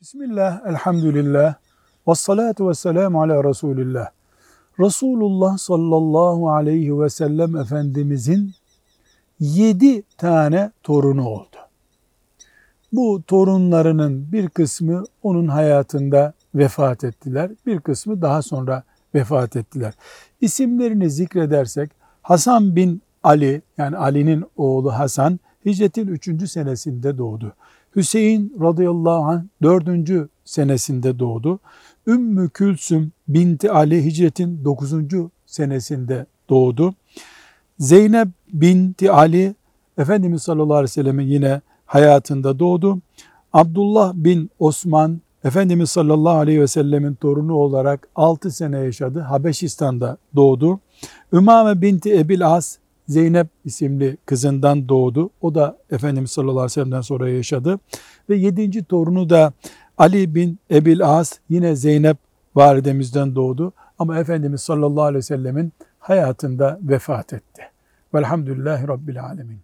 Bismillah, elhamdülillah, ve salatu ve selamu ala Resulillah. Resulullah sallallahu aleyhi ve sellem Efendimizin yedi tane torunu oldu. Bu torunlarının bir kısmı onun hayatında vefat ettiler, bir kısmı daha sonra vefat ettiler. İsimlerini zikredersek Hasan bin Ali yani Ali'nin oğlu Hasan hicretin 3. senesinde doğdu. Hüseyin radıyallahu anh 4. senesinde doğdu. Ümmü Külsüm binti Ali hicretin 9. senesinde doğdu. Zeynep binti Ali Efendimiz sallallahu aleyhi ve sellem'in yine hayatında doğdu. Abdullah bin Osman Efendimiz sallallahu aleyhi ve sellemin torunu olarak 6 sene yaşadı. Habeşistan'da doğdu. Ümame binti Ebil As Zeynep isimli kızından doğdu. O da Efendimiz sallallahu aleyhi ve sellem'den sonra yaşadı. Ve yedinci torunu da Ali bin Ebil As yine Zeynep validemizden doğdu. Ama Efendimiz sallallahu aleyhi ve sellemin hayatında vefat etti. Velhamdülillahi Rabbil Alemin.